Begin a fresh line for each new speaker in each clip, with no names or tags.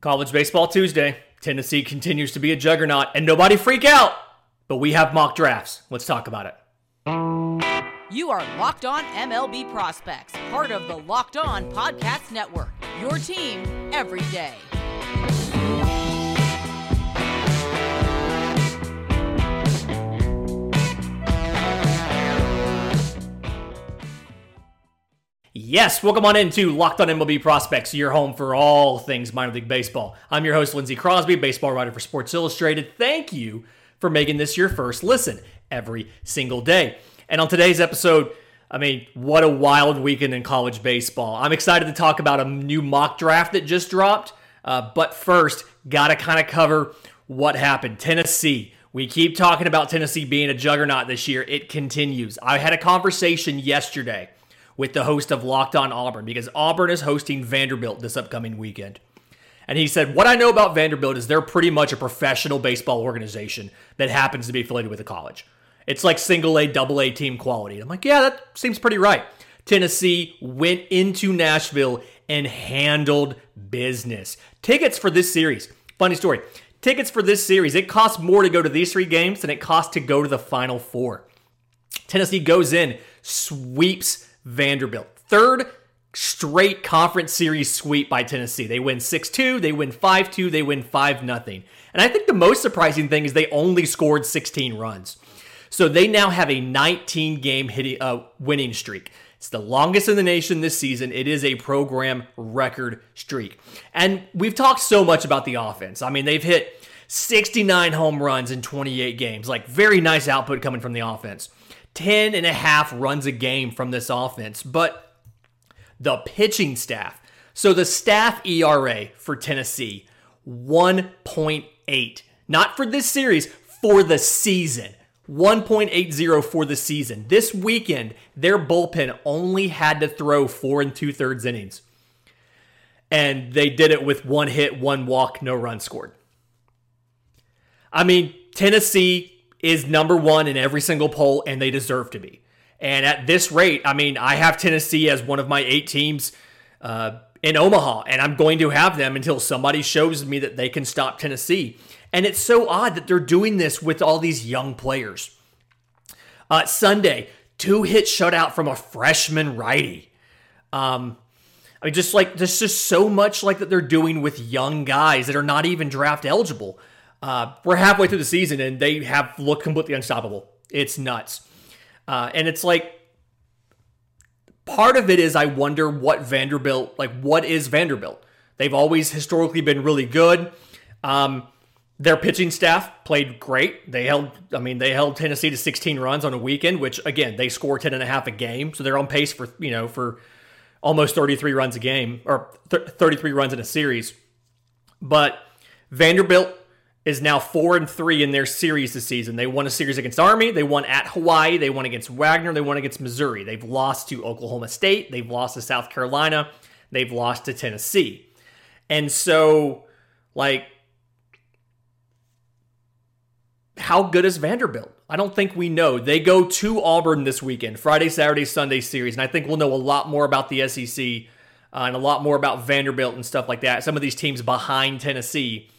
College Baseball Tuesday. Tennessee continues to be a juggernaut, and nobody freak out, but we have mock drafts. Let's talk about it.
You are Locked On MLB Prospects, part of the Locked On Podcast Network. Your team every day.
Yes, welcome on into Locked On MLB Prospects, your home for all things minor league baseball. I'm your host, Lindsey Crosby, baseball writer for Sports Illustrated. Thank you for making this your first listen every single day. And on today's episode, I mean, what a wild weekend in college baseball. I'm excited to talk about a new mock draft that just dropped. Uh, but first, got to kind of cover what happened. Tennessee. We keep talking about Tennessee being a juggernaut this year. It continues. I had a conversation yesterday with the host of Locked On Auburn because Auburn is hosting Vanderbilt this upcoming weekend. And he said, What I know about Vanderbilt is they're pretty much a professional baseball organization that happens to be affiliated with a college. It's like single A, double A team quality. I'm like, Yeah, that seems pretty right. Tennessee went into Nashville and handled business. Tickets for this series, funny story. Tickets for this series, it costs more to go to these three games than it costs to go to the Final Four. Tennessee goes in, sweeps Vanderbilt. Third straight conference series sweep by Tennessee. They win 6-2, they win 5-2, they win 5 nothing. And I think the most surprising thing is they only scored 16 runs. So they now have a 19 game hitting, uh, winning streak. It's the longest in the nation this season. It is a program record streak. And we've talked so much about the offense. I mean, they've hit 69 home runs in 28 games. Like, very nice output coming from the offense. 10 and a half runs a game from this offense. But the pitching staff, so the staff ERA for Tennessee, 1.8. Not for this series, for the season. 1.80 for the season. This weekend, their bullpen only had to throw four and two thirds innings. And they did it with one hit, one walk, no run scored. I mean, Tennessee is number one in every single poll, and they deserve to be. And at this rate, I mean, I have Tennessee as one of my eight teams uh, in Omaha, and I'm going to have them until somebody shows me that they can stop Tennessee. And it's so odd that they're doing this with all these young players. Uh, Sunday, two hit shutout from a freshman righty. Um, I mean, just like there's just so much like that they're doing with young guys that are not even draft eligible. Uh, we're halfway through the season and they have looked completely unstoppable. It's nuts. Uh, and it's like part of it is I wonder what Vanderbilt, like, what is Vanderbilt? They've always historically been really good. Um, their pitching staff played great. They held, I mean, they held Tennessee to 16 runs on a weekend, which again, they score 10 and a half a game. So they're on pace for, you know, for almost 33 runs a game or th- 33 runs in a series. But Vanderbilt is now four and three in their series this season. They won a series against Army, they won at Hawaii, they won against Wagner, they won against Missouri. They've lost to Oklahoma State, they've lost to South Carolina, they've lost to Tennessee. And so, like, how good is Vanderbilt? I don't think we know. They go to Auburn this weekend, Friday, Saturday, Sunday series, and I think we'll know a lot more about the SEC uh, and a lot more about Vanderbilt and stuff like that. Some of these teams behind Tennessee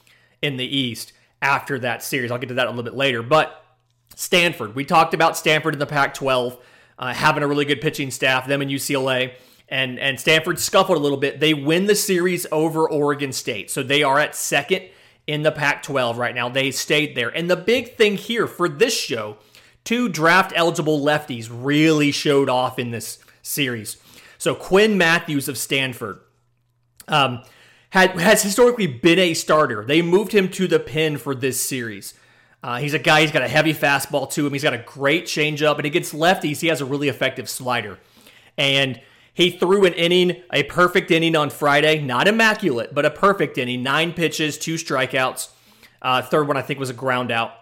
in the East after that series. I'll get to that a little bit later. But Stanford, we talked about Stanford in the Pac 12 uh, having a really good pitching staff, them and UCLA. And, and Stanford scuffled a little bit. They win the series over Oregon State. So they are at second in the Pac 12 right now. They stayed there. And the big thing here for this show, two draft eligible lefties really showed off in this series. So Quinn Matthews of Stanford. Um, had has historically been a starter. They moved him to the pin for this series. Uh, he's a guy. He's got a heavy fastball to him. He's got a great changeup, and against lefties, he has a really effective slider. And he threw an inning, a perfect inning on Friday. Not immaculate, but a perfect inning. Nine pitches, two strikeouts. Uh, third one, I think, was a ground out.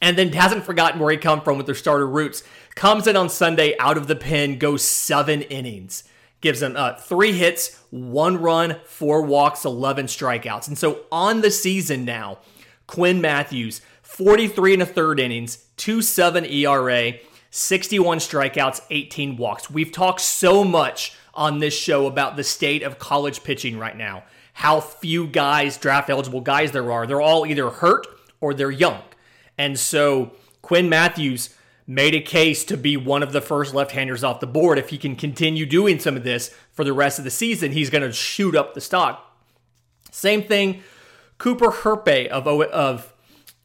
And then hasn't forgotten where he come from with their starter roots. Comes in on Sunday out of the pen, goes seven innings gives them uh, three hits, one run, four walks, 11 strikeouts. And so on the season now, Quinn Matthews, 43 and a third innings, 2 7 ERA, 61 strikeouts, 18 walks. We've talked so much on this show about the state of college pitching right now. how few guys, draft eligible guys there are. They're all either hurt or they're young. And so Quinn Matthews made a case to be one of the first left-handers off the board. If he can continue doing some of this for the rest of the season, he's going to shoot up the stock. Same thing, Cooper Hjerpe of of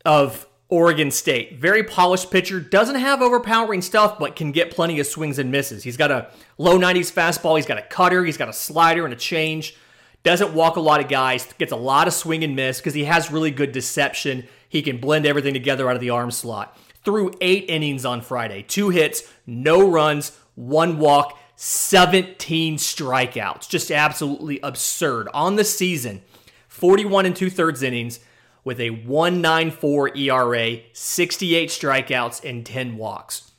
of Oregon State. Very polished pitcher, doesn't have overpowering stuff, but can get plenty of swings and misses. He's got a low 90s fastball, he's got a cutter, he's got a slider and a change. Doesn't walk a lot of guys, gets a lot of swing and miss because he has really good deception. He can blend everything together out of the arm slot through eight innings on Friday. Two hits, no runs, one walk, 17 strikeouts. Just absolutely absurd. On the season, 41 and two thirds innings with a 194 ERA, 68 strikeouts, and 10 walks.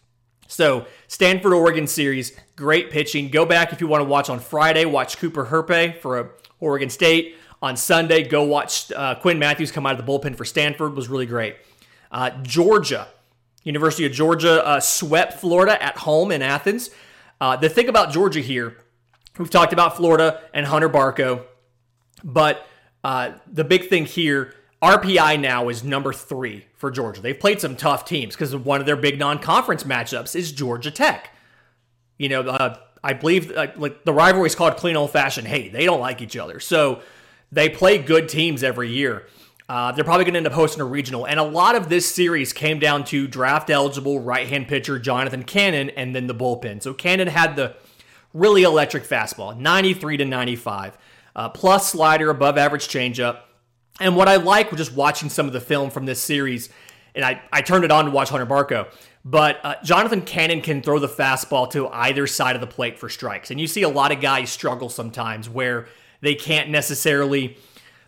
So, Stanford Oregon series, great pitching. Go back if you want to watch on Friday, watch Cooper Hjerpe for Oregon State. On Sunday, go watch uh, Quinn Matthews come out of the bullpen for Stanford, was really great. Uh, Georgia, University of Georgia uh, swept Florida at home in Athens. Uh, the thing about Georgia here, we've talked about Florida and Hunter Barco, but uh, the big thing here, RPI now is number three for Georgia. They've played some tough teams because one of their big non-conference matchups is Georgia Tech. You know, uh, I believe uh, like the rivalry is called clean old-fashioned Hate, They don't like each other, so they play good teams every year. Uh, they're probably going to end up hosting a regional. And a lot of this series came down to draft eligible right hand pitcher Jonathan Cannon and then the bullpen. So Cannon had the really electric fastball, 93 to 95, uh, plus slider, above average changeup. And what I like was just watching some of the film from this series, and I, I turned it on to watch Hunter Barco. But uh, Jonathan Cannon can throw the fastball to either side of the plate for strikes. And you see a lot of guys struggle sometimes where they can't necessarily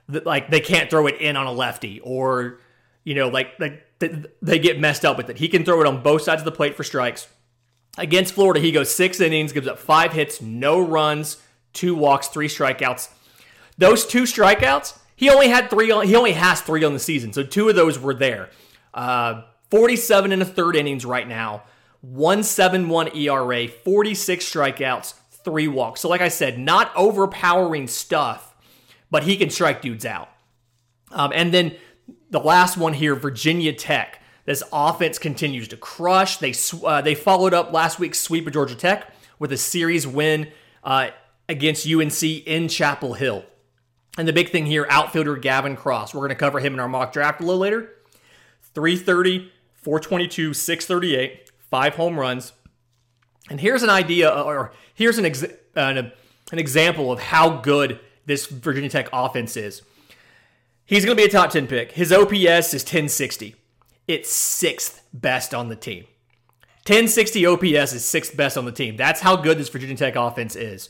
like they can't throw it in on a lefty or you know like like they get messed up with it. He can throw it on both sides of the plate for strikes. Against Florida, he goes six innings, gives up five hits, no runs, two walks, three strikeouts. Those two strikeouts, he only had three. On, he only has three on the season, so two of those were there. Uh, Forty-seven and a third innings right now, one seven one ERA, forty-six strikeouts, three walks. So, like I said, not overpowering stuff but he can strike dudes out. Um, and then the last one here, Virginia Tech. This offense continues to crush. They uh, they followed up last week's sweep of Georgia Tech with a series win uh, against UNC in Chapel Hill. And the big thing here, outfielder Gavin Cross. We're going to cover him in our mock draft a little later. 330, 422, 638, five home runs. And here's an idea, or here's an, ex- an, an example of how good this Virginia Tech offense is. He's going to be a top 10 pick. His OPS is 1060. It's sixth best on the team. 1060 OPS is sixth best on the team. That's how good this Virginia Tech offense is.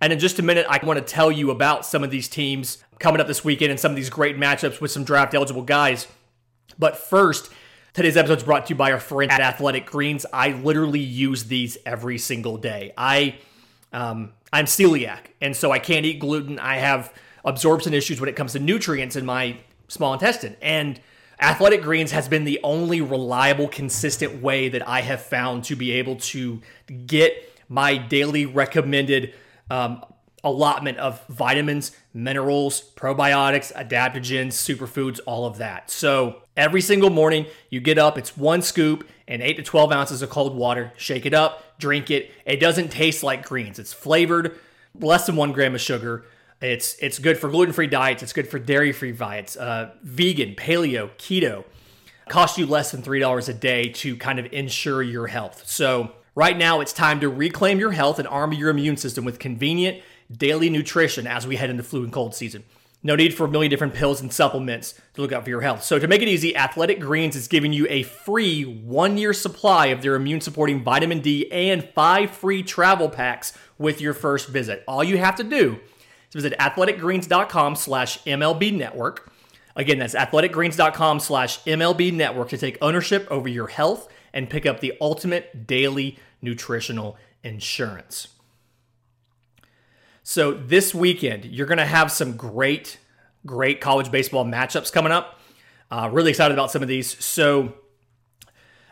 And in just a minute, I want to tell you about some of these teams coming up this weekend and some of these great matchups with some draft eligible guys. But first, today's episode is brought to you by our friend at Athletic Greens. I literally use these every single day. I um, I'm celiac, and so I can't eat gluten. I have absorption issues when it comes to nutrients in my small intestine. And Athletic Greens has been the only reliable, consistent way that I have found to be able to get my daily recommended um, allotment of vitamins, minerals, probiotics, adaptogens, superfoods, all of that. So every single morning, you get up, it's one scoop and 8 to 12 ounces of cold water. Shake it up, drink it. It doesn't taste like greens. It's flavored, less than one gram of sugar. It's it's good for gluten free diets. It's good for dairy free diets. Uh, vegan, paleo, keto. Cost you less than three dollars a day to kind of ensure your health. So right now, it's time to reclaim your health and arm your immune system with convenient daily nutrition as we head into flu and cold season. No need for a million different pills and supplements to look out for your health. So, to make it easy, Athletic Greens is giving you a free one year supply of their immune supporting vitamin D and five free travel packs with your first visit. All you have to do is visit athleticgreens.com slash MLB network. Again, that's athleticgreens.com slash MLB network to take ownership over your health and pick up the ultimate daily nutritional insurance. So this weekend, you're going to have some great, great college baseball matchups coming up. Uh, really excited about some of these. So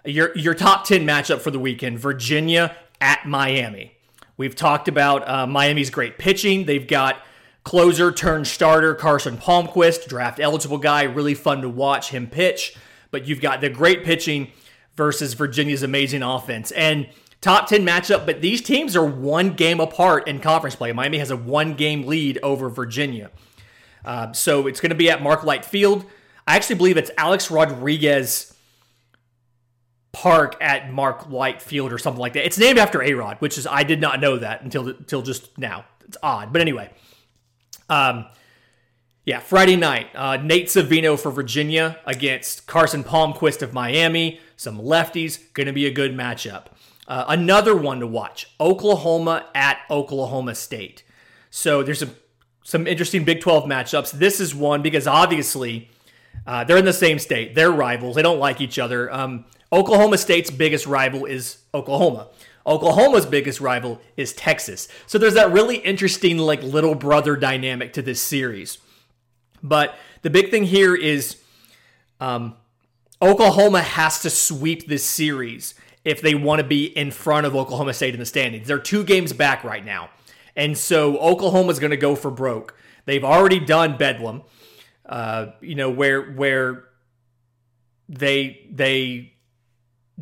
your your top ten matchup for the weekend: Virginia at Miami. We've talked about uh, Miami's great pitching. They've got closer turned starter Carson Palmquist, draft eligible guy, really fun to watch him pitch. But you've got the great pitching versus Virginia's amazing offense. And top 10 matchup, but these teams are one game apart in conference play. Miami has a one game lead over Virginia. Uh, so it's going to be at Mark Light Field. I actually believe it's Alex Rodriguez Park at Mark Light Field or something like that. It's named after A Rod, which is I did not know that until until just now. It's odd, but anyway. Um, yeah, Friday night, uh, Nate Savino for Virginia against Carson Palmquist of Miami. Some lefties, going to be a good matchup. Uh, another one to watch: Oklahoma at Oklahoma State. So there's some some interesting Big 12 matchups. This is one because obviously uh, they're in the same state. They're rivals. They don't like each other. Um, Oklahoma State's biggest rival is Oklahoma. Oklahoma's biggest rival is Texas. So there's that really interesting like little brother dynamic to this series. But the big thing here is um, Oklahoma has to sweep this series if they want to be in front of Oklahoma State in the standings. They're two games back right now. And so Oklahoma's going to go for broke. They've already done Bedlam, uh, you know, where where they they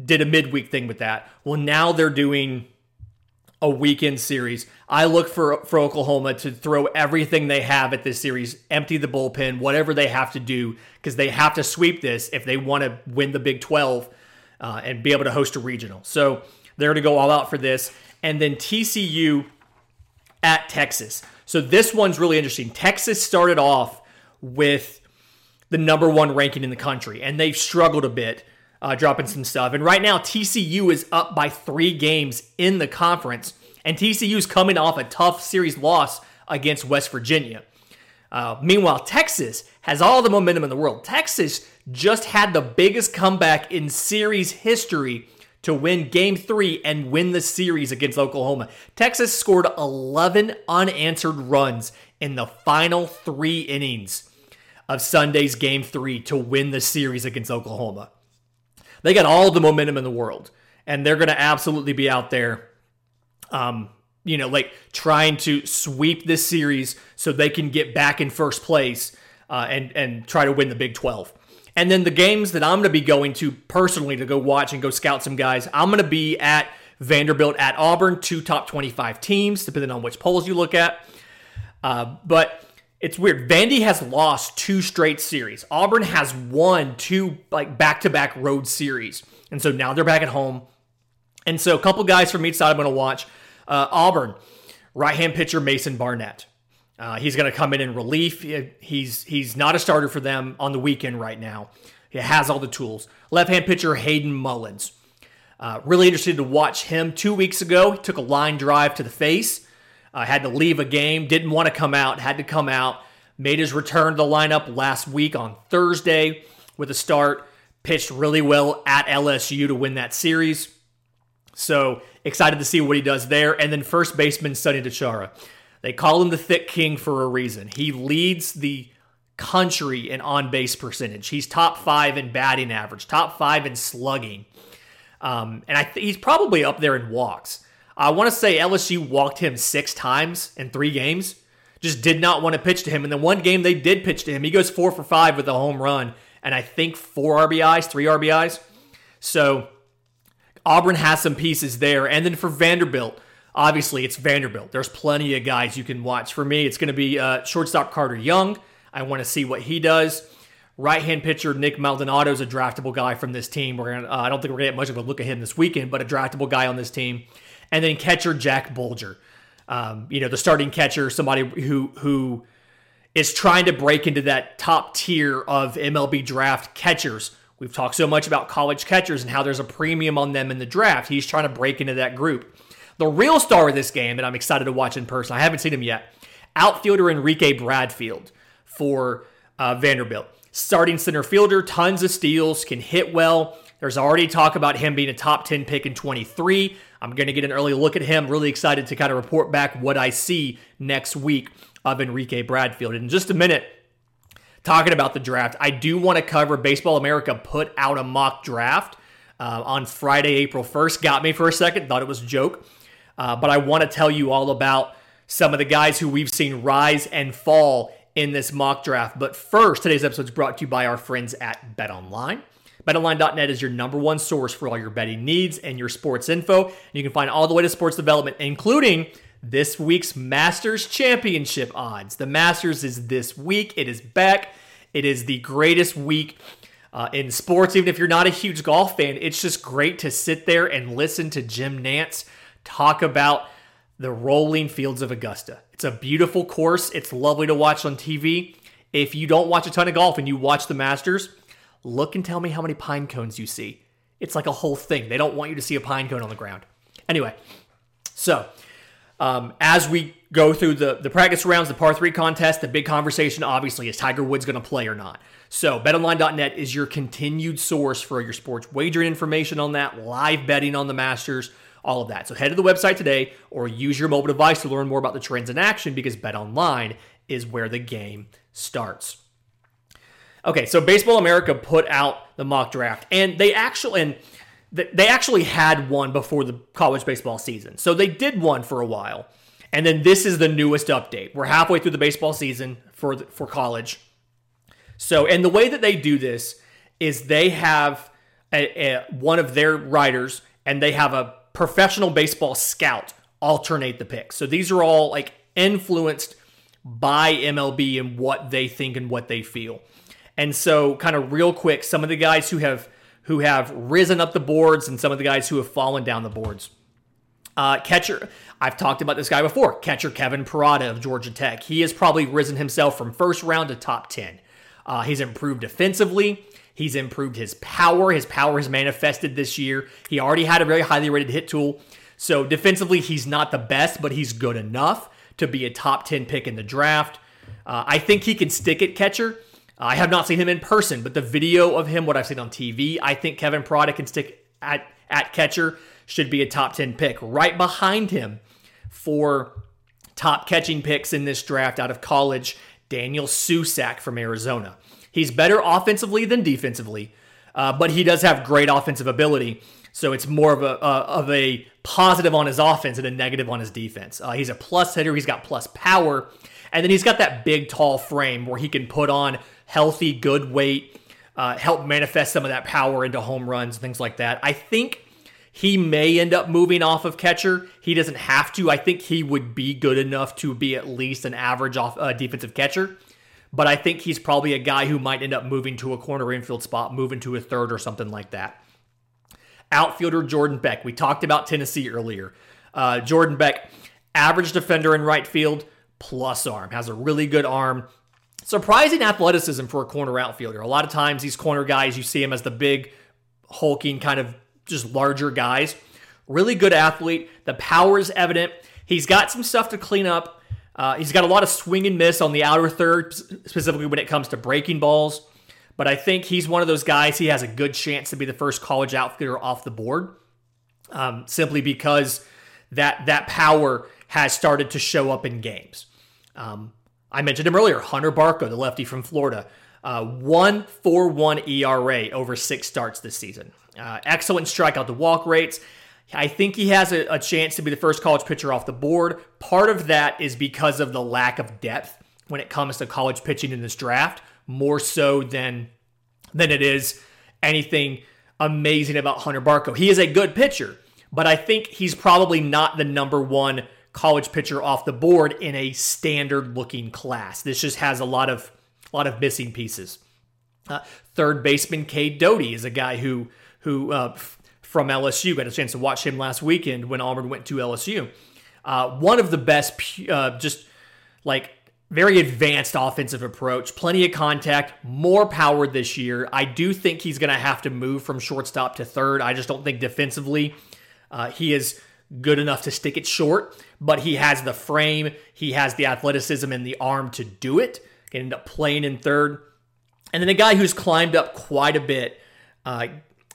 did a midweek thing with that. Well, now they're doing a weekend series. I look for for Oklahoma to throw everything they have at this series, empty the bullpen, whatever they have to do, because they have to sweep this if they want to win the Big 12 uh, and be able to host a regional. So they're going to go all out for this. And then TCU at Texas. So this one's really interesting. Texas started off with the number one ranking in the country, and they've struggled a bit uh, dropping some stuff. And right now, TCU is up by three games in the conference, and TCU is coming off a tough series loss against West Virginia. Uh, meanwhile, Texas has all the momentum in the world. Texas just had the biggest comeback in series history to win game three and win the series against Oklahoma. Texas scored 11 unanswered runs in the final three innings of Sunday's game three to win the series against Oklahoma. They got all the momentum in the world, and they're going to absolutely be out there, um, you know, like trying to sweep this series so they can get back in first place uh, and and try to win the Big Twelve. And then the games that I'm going to be going to personally to go watch and go scout some guys, I'm going to be at Vanderbilt at Auburn, two top 25 teams, depending on which polls you look at. Uh, but it's weird. Vandy has lost two straight series. Auburn has won two like back-to-back road series, and so now they're back at home. And so a couple guys from each side I'm going to watch. Uh, Auburn, right-hand pitcher Mason Barnett. Uh, he's going to come in in relief. He's he's not a starter for them on the weekend right now. He has all the tools. Left-hand pitcher Hayden Mullins. Uh, really interested to watch him. Two weeks ago, he took a line drive to the face uh, had to leave a game, didn't want to come out, had to come out, made his return to the lineup last week on Thursday with a start, pitched really well at LSU to win that series. So excited to see what he does there. And then first baseman Sonny DiChiara. They call him the thick king for a reason. He leads the country in on base percentage. He's top five in batting average, top five in slugging. Um, and I th- he's probably up there in walks. I want to say LSU walked him six times in three games. Just did not want to pitch to him. And the one game they did pitch to him, he goes four for five with a home run and I think four RBIs, three RBIs. So Auburn has some pieces there. And then for Vanderbilt, obviously it's Vanderbilt. There's plenty of guys you can watch. For me, it's going to be uh, shortstop Carter Young. I want to see what he does. Right hand pitcher Nick Maldonado is a draftable guy from this team. We're gonna, uh, I don't think we're going to get much of a look at him this weekend, but a draftable guy on this team and then catcher Jack Bulger. Um, you know, the starting catcher, somebody who who is trying to break into that top tier of MLB draft catchers. We've talked so much about college catchers and how there's a premium on them in the draft. He's trying to break into that group. The real star of this game that I'm excited to watch in person, I haven't seen him yet, outfielder Enrique Bradfield for uh, Vanderbilt. Starting center fielder, tons of steals, can hit well. There's already talk about him being a top 10 pick in 23. I'm going to get an early look at him. Really excited to kind of report back what I see next week of Enrique Bradfield. In just a minute, talking about the draft, I do want to cover Baseball America put out a mock draft uh, on Friday, April 1st. Got me for a second, thought it was a joke. Uh, but I want to tell you all about some of the guys who we've seen rise and fall in this mock draft. But first, today's episode is brought to you by our friends at BetOnline. BetOnline.net is your number one source for all your betting needs and your sports info. You can find all the way to sports development, including this week's Masters Championship odds. The Masters is this week, it is back. It is the greatest week uh, in sports. Even if you're not a huge golf fan, it's just great to sit there and listen to Jim Nantz talk about the rolling fields of Augusta. It's a beautiful course. It's lovely to watch on TV. If you don't watch a ton of golf and you watch the Masters, look and tell me how many pine cones you see. It's like a whole thing. They don't want you to see a pine cone on the ground. Anyway, so um, as we go through the, the practice rounds, the par three contest, the big conversation obviously is Tiger Woods going to play or not. So, betonline.net is your continued source for your sports wagering information on that, live betting on the Masters, all of that. So, head to the website today or use your mobile device to learn more about the trends in action because Bet Online is where the game starts. Okay, so Baseball America put out the mock draft, and they actually and they actually had one before the college baseball season. So they did one for a while. And then this is the newest update. We're halfway through the baseball season for for college. So, and the way that they do this is they have a, a, one of their writers and they have a professional baseball scout alternate the picks. So these are all like influenced by MLB and what they think and what they feel. And so, kind of real quick, some of the guys who have who have risen up the boards and some of the guys who have fallen down the boards. Uh, catcher, I've talked about this guy before. Catcher Kevin Parada of Georgia Tech. He has probably risen himself from first round to top 10. Uh, he's improved defensively. He's improved his power. His power has manifested this year. He already had a very highly rated hit tool. So defensively, he's not the best, but he's good enough to be a top 10 pick in the draft. Uh, I think he can stick at catcher. I have not seen him in person, but the video of him, what I've seen on TV, I think Kevin Parada can stick at, at catcher, should be a top 10 pick. Right behind him for top catching picks in this draft out of college Daniel Susac from Arizona. He's better offensively than defensively, uh, but he does have great offensive ability. So it's more of a uh, of a positive on his offense and a negative on his defense. Uh, he's a plus hitter. He's got plus power, and then he's got that big, tall frame where he can put on healthy, good weight, uh, help manifest some of that power into home runs, things like that. I think he may end up moving off of catcher. He doesn't have to. I think he would be good enough to be at least an average off uh, defensive catcher. But I think he's probably a guy who might end up moving to a corner infield spot, moving to a third or something like that. Outfielder Jordan Beck. We talked about Tennessee earlier. Uh, Jordan Beck, average defender in right field, plus arm, has a really good arm. Surprising athleticism for a corner outfielder. A lot of times, these corner guys, you see him as the big, hulking kind of just larger guys. Really good athlete. The power is evident. He's got some stuff to clean up. Uh, he's got a lot of swing and miss on the outer third, specifically when it comes to breaking balls. But I think he's one of those guys. He has a good chance to be the first college outfielder off the board, um, simply because that that power has started to show up in games. Um, I mentioned him earlier, Hunter Barco, the lefty from Florida, uh, one four one ERA over six starts this season. Uh, excellent strikeout to walk rates. I think he has a, a, chance to be the first college pitcher off the board. Part of that is because of the lack of depth when it comes to college pitching in this draft, more so than than it is anything amazing about Hunter Barco. He is a good pitcher, but I think he's probably not the number one college pitcher off the board in a standard looking class. This just has a lot of a lot of missing pieces. Uh, third baseman Cade Doty is a guy who who uh, from LSU got a chance to watch him last weekend when Auburn went to LSU. Uh, one of the best, uh, just like very advanced offensive approach, plenty of contact, more power this year. I do think he's going to have to move from shortstop to third. I just don't think defensively uh, he is good enough to stick it short, but he has the frame, he has the athleticism and the arm to do it. Can end up playing in third. And then a guy who's climbed up quite a bit, uh,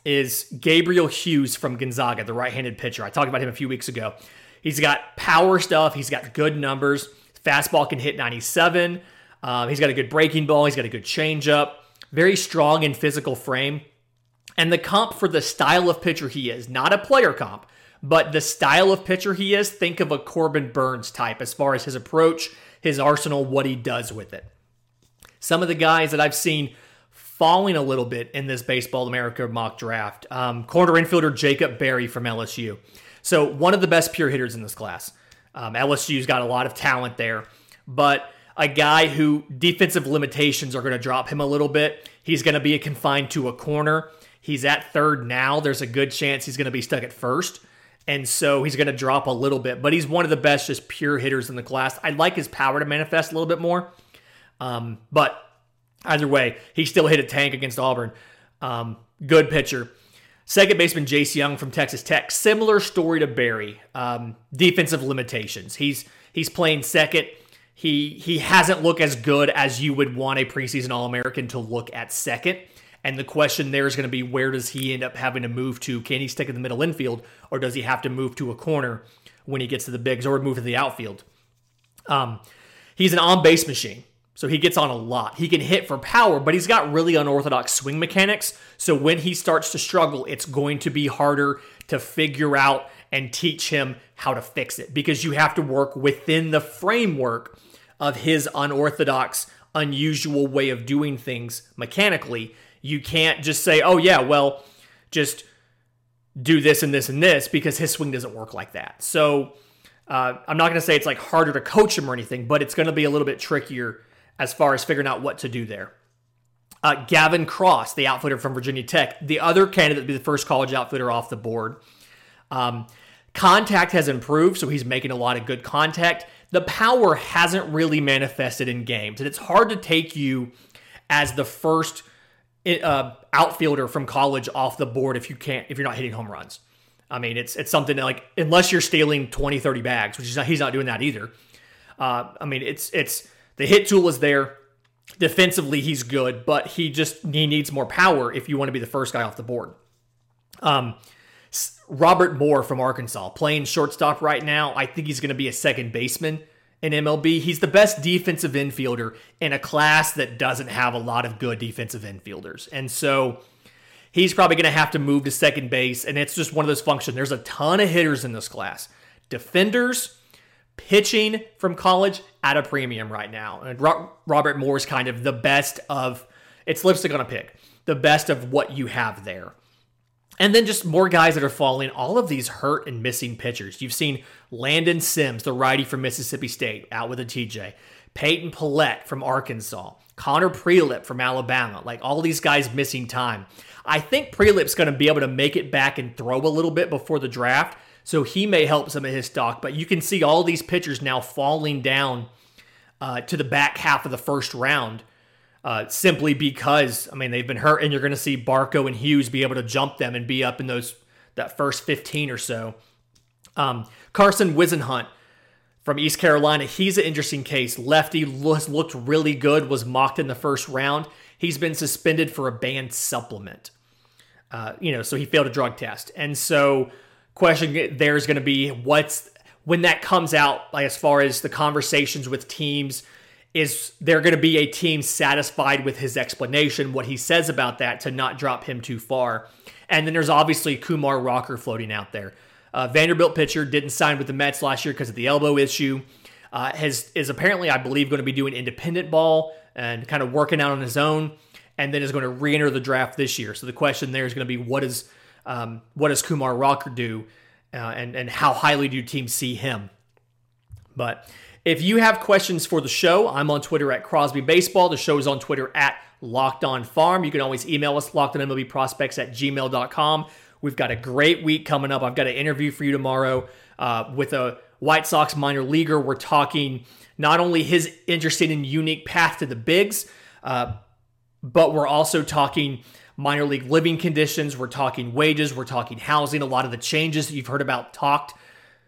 is Gabriel Hughes from Gonzaga, the right handed pitcher. I talked about him a few weeks ago. He's got power stuff, he's got good numbers. Fastball can hit 97. Um, he's got a good breaking ball, he's got a good changeup, very strong and physical frame. And the comp for the style of pitcher he is, not a player comp, but the style of pitcher he is, think of a Corbin Burnes type as far as his approach, his arsenal, what he does with it. Some of the guys that I've seen falling a little bit in this Baseball America mock draft um, corner infielder Jacob Berry from LSU. So, one of the best pure hitters in this class. Um, LSU's got a lot of talent there, but a guy who defensive limitations are going to drop him a little bit. He's going to be confined to a corner. He's at third now. There's a good chance he's going to be stuck at first. And so he's going to drop a little bit, but he's one of the best just pure hitters in the class. I'd like his power to manifest a little bit more. Um, but either way, he still hit a tank against Auburn. Um, good pitcher. Second baseman Jace Jung from Texas Tech. Similar story to Berry. Um, defensive limitations. He's he's playing second. He he hasn't looked as good as you would want a preseason All American to look at second. And the question there is going to be where does he end up having to move to? Can he stick in the middle infield, or does he have to move to a corner when he gets to the bigs, or move to the outfield? Um, he's an on base machine. So he gets on a lot. He can hit for power, but he's got really unorthodox swing mechanics. So when he starts to struggle, it's going to be harder to figure out and teach him how to fix it because you have to work within the framework of his unorthodox, unusual way of doing things mechanically. You can't just say, oh, yeah, well, just do this and this and this because his swing doesn't work like that. So uh, I'm not going to say it's like harder to coach him or anything, but it's going to be a little bit trickier as far as figuring out what to do there. Uh, Gavin Cross, the outfitter from Virginia Tech, the other candidate to be the first college outfitter off the board. Um, contact has improved, so he's making a lot of good contact. The power hasn't really manifested in games, and it's hard to take you as the first uh, outfielder from college off the board if you can't if you're not hitting home runs. I mean, it's it's something like unless you're stealing 20, 30 bags, which is not, he's not doing that either. Uh, I mean, it's it's the hit tool is there. Defensively, he's good, but he just he needs more power if you want to be the first guy off the board. Um, Robert Moore from Arkansas playing shortstop right now. I think he's going to be a second baseman in MLB. He's the best defensive infielder in a class that doesn't have a lot of good defensive infielders, and so he's probably going to have to move to second base. And it's just one of those functions. There's a ton of hitters in this class, defenders pitching from college at a premium right now. And Robert Moore is kind of the best of it's lipstick on a pig, the best of what you have there. And then just more guys that are falling. All of these hurt and missing pitchers. You've seen Landon Sims, the righty from Mississippi State, out with a TJ. Peyton Pallette from Arkansas. Connor Prielipp from Alabama. Like all these guys missing time. I think Prielipp's going to be able to make it back and throw a little bit before the draft. So he may help some of his stock, but you can see all these pitchers now falling down uh, to the back half of the first round uh, simply because, I mean, they've been hurt, and you're going to see Barco and Hughes be able to jump them and be up in those that first 15 or so. Um, Carson Whisenhunt from East Carolina, he's an interesting case. Lefty looked really good, was mocked in the first round. He's been suspended for a banned supplement. Uh, you know, so he failed a drug test. And so question there is going to be what's when that comes out, like as far as the conversations with teams, is there going to be a team satisfied with his explanation, what he says about that, to not drop him too far? And then there's obviously Kumar Rocker floating out there. Uh, Vanderbilt pitcher didn't sign with the Mets last year because of the elbow issue. Uh, has is apparently, I believe, going to be doing independent ball and kind of working out on his own, and then is going to re-enter the draft this year. So the question there is going to be what is um, what does Kumar Rocker do, uh, and and how highly do teams see him? But if you have questions for the show, I'm on Twitter at Crosby Baseball. The show is on Twitter at Locked On Farm. You can always email us lockedonmlbprospects at gmail.com. We've got a great week coming up. I've got an interview for you tomorrow uh, with a White Sox minor leaguer. We're talking not only his interesting and unique path to the bigs, uh, but we're also talking minor league living conditions. We're talking wages. We're talking housing. A lot of the changes that you've heard about talked,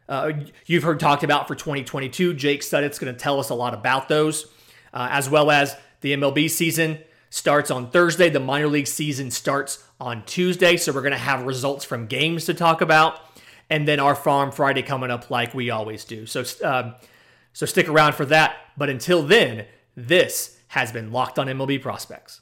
uh, you've heard talked about for 2022. Jake Studdett's going to tell us a lot about those, uh, as well as the MLB season starts on Thursday. The minor league season starts on Tuesday. So we're going to have results from games to talk about, and then our Farm Friday coming up like we always do. So, um, so stick around for that. But until then, this has been Locked on MLB Prospects.